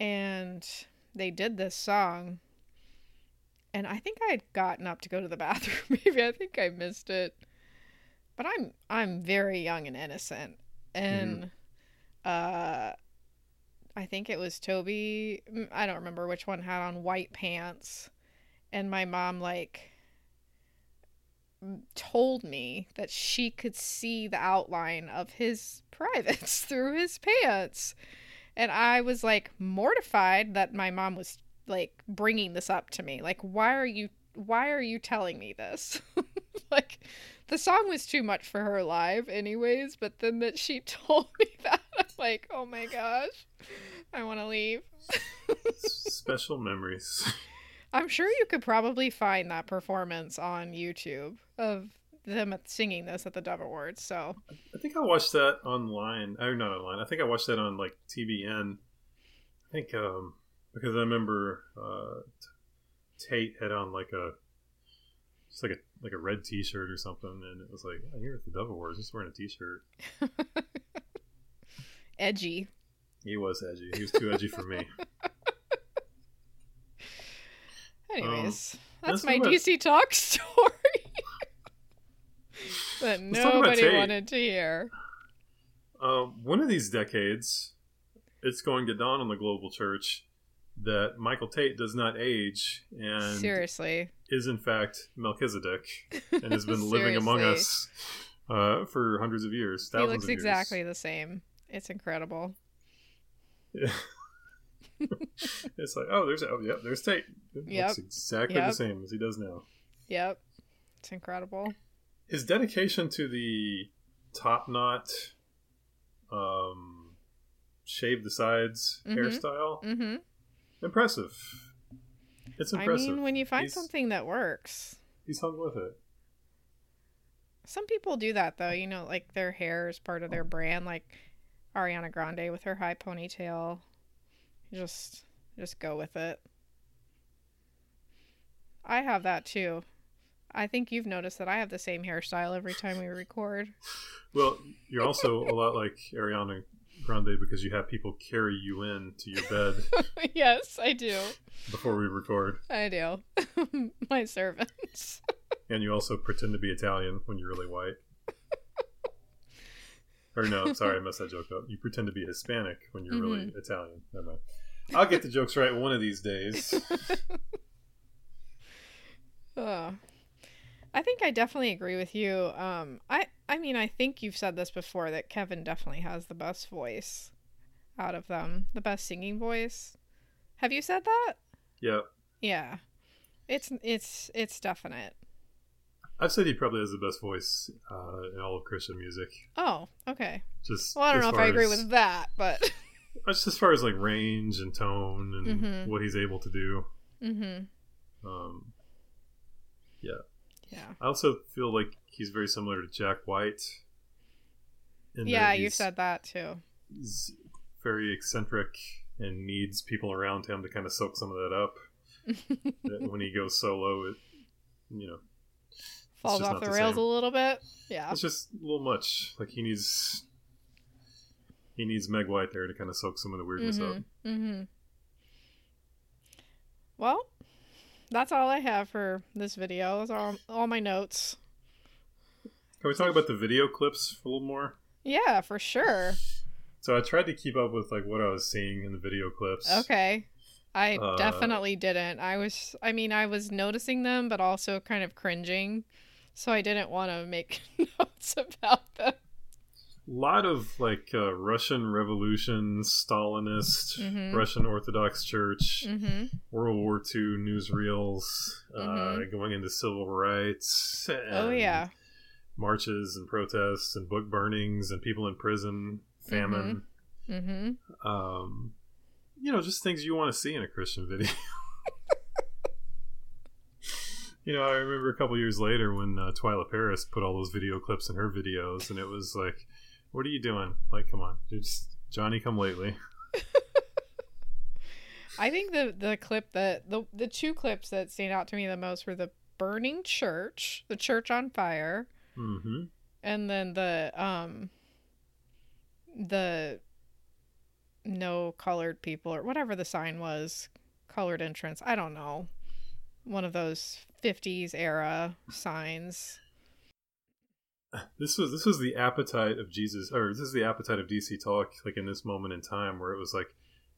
and they did this song and i think i had gotten up to go to the (laughs) bathroom maybe. I think i missed it but i'm i'm very young and innocent and uh i think it was toby mm, i don't remember which one had on white pants and my mom like told me that she could see the outline of his privates (laughs) through his pants. And I was like mortified that my mom was like bringing this up to me. Like why are you why are you telling me this? (laughs) like the song was too much for her live anyways, but then that she (laughs) told me that I'm like, "Oh my gosh. I want to leave." Special memories. (laughs) I'm sure you could probably find that performance on YouTube of them singing this at the Dove Awards. So I think I watched that online. Or not online. I think I watched that on like TBN. I think um because I remember uh Tait had on like a just like a like a red T-shirt or something, and it was like oh, here at the Devil Awards, just wearing a T-shirt. (laughs) edgy. He was edgy. He was too edgy for me. (laughs) Anyways, let's that's my about- DC talk (laughs) story that Let's talk about nobody wanted to hear. Um, one of these decades, it's going to dawn on the global church that Michael Tait does not age and Seriously. is in fact Melchizedek and has been (laughs) living among us uh, for hundreds of years. He looks of years. exactly the same. It's incredible. Yeah. (laughs) it's like, oh, there's oh, yep, there's Tait. It Yep. looks exactly Yep. the same as he does now. Yep. It's incredible. His dedication to the top knot, um, shave the sides Mhm. hairstyle. Mm-hmm. Impressive. It's impressive. I mean, when you find He's- something that works. He's hung with it. Some people do that though, you know, like their hair is part of their brand, like Ariana Grande with her high ponytail. You just just go with it. I have that too. I think you've noticed that I have the same hairstyle every time we record. (laughs) Well, you're also a lot like Ariana Grande because you have people carry you in to your bed (laughs) yes, I do. before we record, I do. (laughs) My servants. and you also pretend to be Italian when you're really white. Or no, sorry, I messed that joke up. You pretend to be Hispanic when you're really Mm-hmm. Italian. Never mind. I'll get the jokes right one of these days. (laughs) Oh. I think I definitely agree with you. Um, I I mean, I think you've said this before that Kevin definitely has the best voice out of them, the best singing voice. Have you said that? Yeah, Yeah, it's it's it's definite. I've said he probably has the best voice uh, in all of Christian music. Oh, okay. Just Well, I don't know if I agree as- with that, but (laughs) just as far as like range and tone and Mhm. what he's able to do. Mm-hmm. Um, Yeah. I also feel like he's very similar to Jack White. Yeah, you said that too. he's very eccentric and needs people around him to kind of soak some of that up. (laughs) When he goes solo, it you know Falls off the the rails same. a little bit. Yeah. it's just a little much. Like he needs he needs Meg White there to kind of soak some of the weirdness up. Mm-hmm. mm-hmm. Well, that's all I have for this video. Are all, all my notes. Can we talk about the video clips a little more? Yeah, for sure. So I tried to keep up with like what I was seeing in the video clips. Okay. I Uh, definitely didn't. I was I mean, I was noticing them but also kind of cringing. So I didn't want to make (laughs) notes about them. Lot of like uh, Russian Revolution, Stalinist, Mhm. Russian Orthodox Church, Mhm. World War II newsreels, uh, Mhm. going into civil rights. Oh yeah. marches and protests and book burnings and people in prison, famine. Mhm. Um, you know, just things you want to see in a Christian video. (laughs) you know, I remember a couple years later when uh, Twila Paris put all those video clips in her videos, and it was like, "What are you doing? Like, come on, just Johnny come lately." (laughs) I think the the clip that the the two clips that stand out to me the most were the burning church, the church on fire, hmm and then the um the no colored people or whatever the sign was, colored entrance. I don't know. One of those 50s era signs. This was this was the appetite of Jesus, or this is the appetite of DC Talk, like in this moment in time, where it was like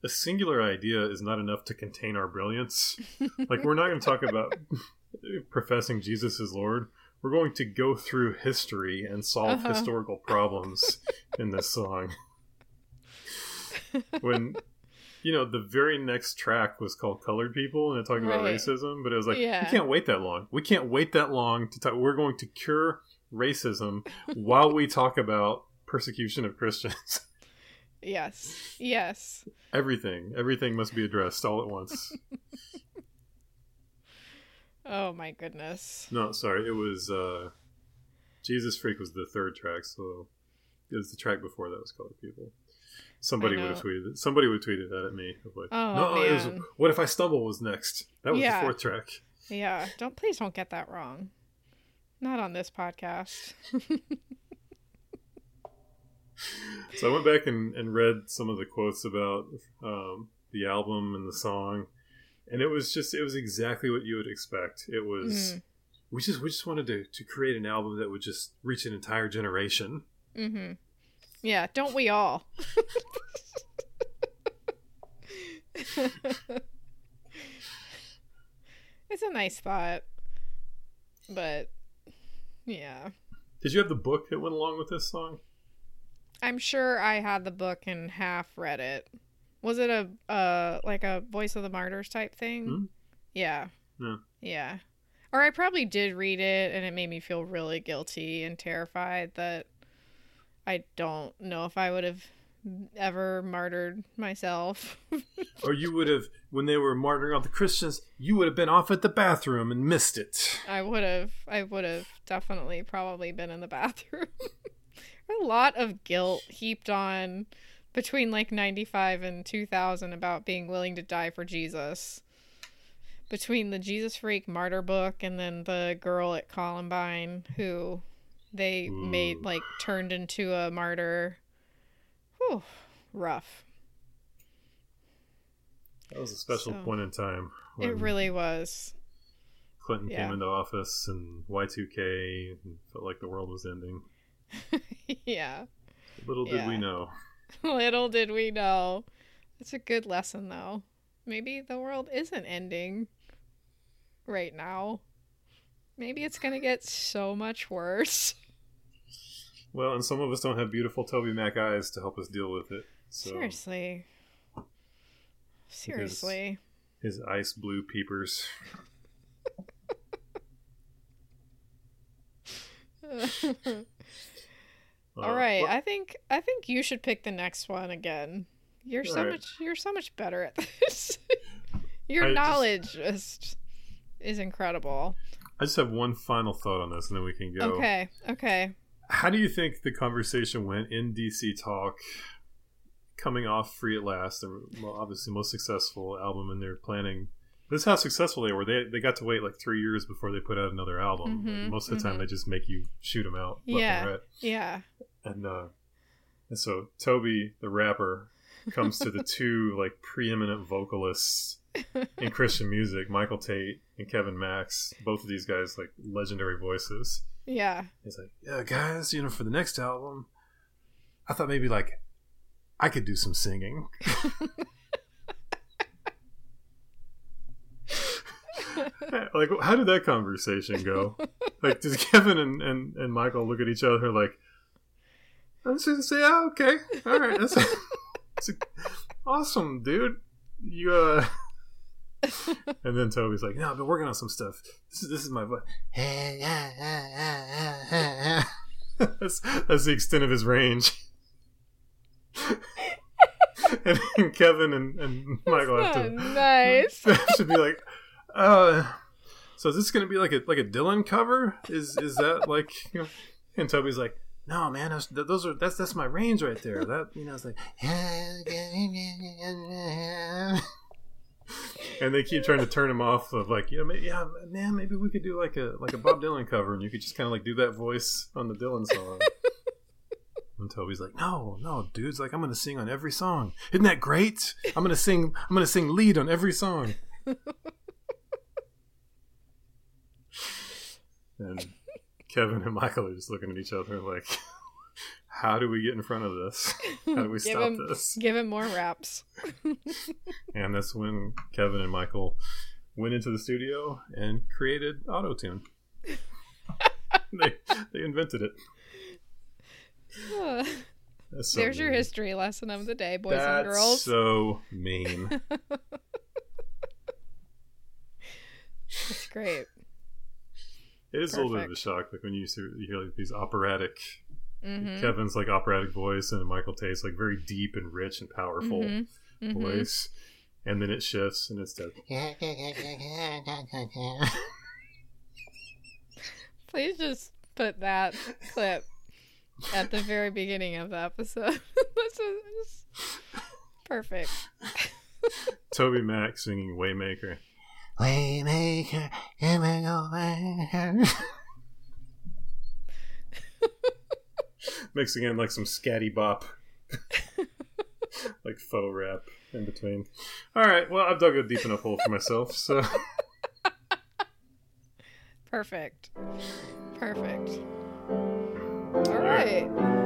a singular idea is not enough to contain our brilliance. (laughs) like we're not going to talk about (laughs) professing Jesus as Lord. We're going to go through history and solve Uh-huh. historical problems in this song. (laughs) when you know the very next track was called "Colored People" and it talked about racism, but it was like Yeah. we can't wait that long. We can't wait that long to talk. We're going to cure racism while we talk about persecution of Christians. (laughs) Yes. Yes. everything, everything must be addressed all at once. Oh my goodness. No, sorry, it was uh Jesus Freak was the third track, so it was the track before that was called People. Somebody would have tweeted somebody would have tweeted that at me. Like, Oh, no, it was man. what if I stumble was next. That was Yeah. the fourth track. Yeah, don't please don't get that wrong. Not on this podcast. So I went back and, and read some of the quotes about um, the album and the song, and it was just it was exactly what you would expect. It was Mhm. we just we just wanted to to create an album that would just reach an entire generation. Mm-hmm. Yeah, don't we all? (laughs) it's a nice thought. But yeah. Did you have the book that went along with this song? I'm sure I had the book and half read it. Was it a uh like a Voice of the Martyrs type thing? Hmm. Yeah. Yeah. Yeah. Or I probably did read it and it made me feel really guilty and terrified that I don't know if I would have ever martyred myself. (laughs) or you would have, when they were martyring all the Christians, you would have been off at the bathroom and missed it. I would have. I would have definitely probably been in the bathroom. (laughs) a lot of guilt heaped on between like 95 and 2000 about being willing to die for Jesus. Between the Jesus Freak Martyr book and then the girl at Columbine who they Ooh. made like turned into a martyr. Whew, rough. That was a special So- point in time. It really was. Clinton yeah. came into office and Y2K and felt like the world was ending. (laughs) yeah. Little did we know. (laughs) Little did we know. It's a good lesson, though. Maybe the world isn't ending right now. Maybe it's going to get so much worse. (laughs) Well, and some of us don't have beautiful Toby Mac eyes to help us deal with it. So Seriously. Seriously. his ice blue peepers. (laughs) All right, Uh, well, I think I think you should pick the next one again. You're so right. much you're so much better at (laughs) this. Your I just- knowledge just is incredible. I just have one final thought on this, and then we can go. Okay, okay. How do you think the conversation went in DC Talk, coming off Free at Last, well, obviously most successful album in their planning? This is how successful they were. They they got to wait like three years before they put out another album. Mhm, Most of the time, mhm. they just make you shoot them out Yeah. and right. Yeah. And uh, and so Toby, the rapper, comes to the (laughs) two like preeminent vocalists in Christian music, Michael Tait and Kevin Max. Both of these guys like legendary voices. Yeah. He's like, yeah, guys, you know, for the next album, I thought maybe like I could do some singing. (laughs) like, how did that conversation go? Like, does Kevin and, and, and Michael look at each other like, let's just say, yeah, okay, all right, that's, (laughs) that's awesome, dude. You, uh, and then Toby's like, no, I've been working on some stuff. This is, this is my voice. (laughs) that's, that's the extent of his range. (laughs) and then Kevin and, and Michael have to, nice. (laughs) should be like, uh, so is this gonna be like a like a Dylan cover? Is is that like? You know? And Toby's like, no, man, those, those are that's that's my range right there. That you know, it's like, and they keep trying to turn him off of like, yeah, maybe, yeah, man, maybe we could do like a like a Bob Dylan cover, and you could just kind of like do that voice on the Dylan song. (laughs) And Toby's like, no, no, dude's like, I'm gonna sing on every song. Isn't that great? I'm gonna sing. I'm gonna sing lead on every song. (laughs) and Kevin and Michael are just looking at each other like, how do we get in front of this? (laughs) How do we stop him- this? Give him more raps. (laughs) And that's when Kevin and Michael went into the studio and created autotune. (laughs) they they invented it. That's so There's your history lesson of the day, boys That's and girls. so mean. It's great. It is a little bit of a shock, like when you, see, you hear like these operatic. Hmm Kevin's like operatic voice, and Michael Tait's like very deep and rich and powerful hmm voice, and then it shifts and it's dead. (laughs) Please just put that clip at the very beginning of the episode. (laughs) This is perfect. (laughs) Toby Mac singing Waymaker. Waymaker, Waymaker. Mixing in like some scatty bop, like faux rap in between. All right, well, I've dug a deep enough hole for myself, so Perfect. Perfect. All right.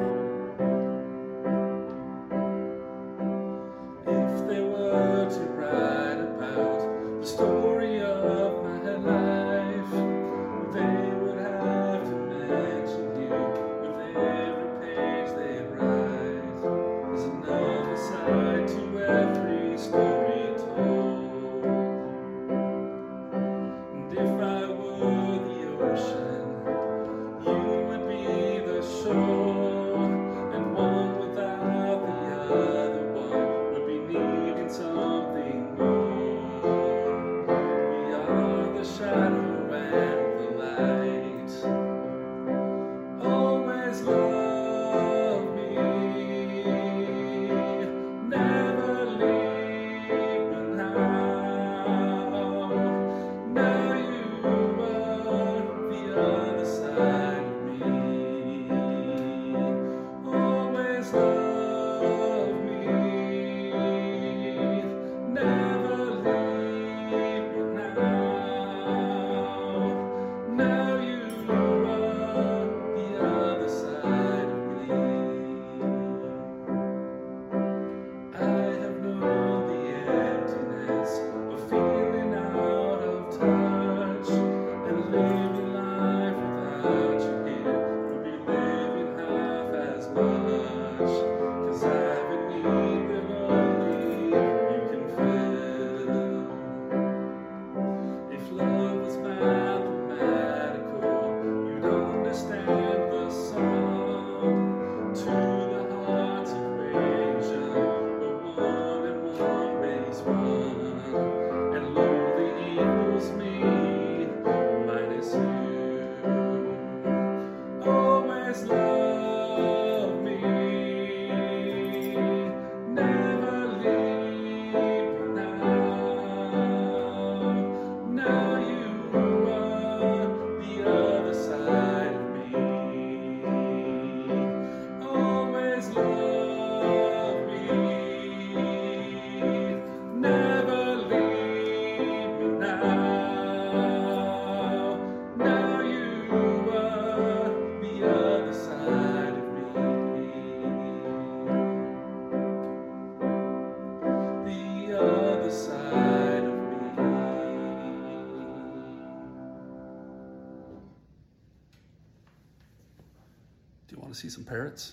See some parrots?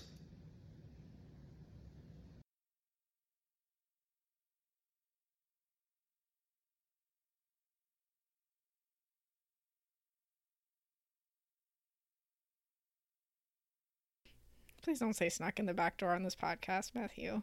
Please don't say snuck in the back door on this podcast, Matthew.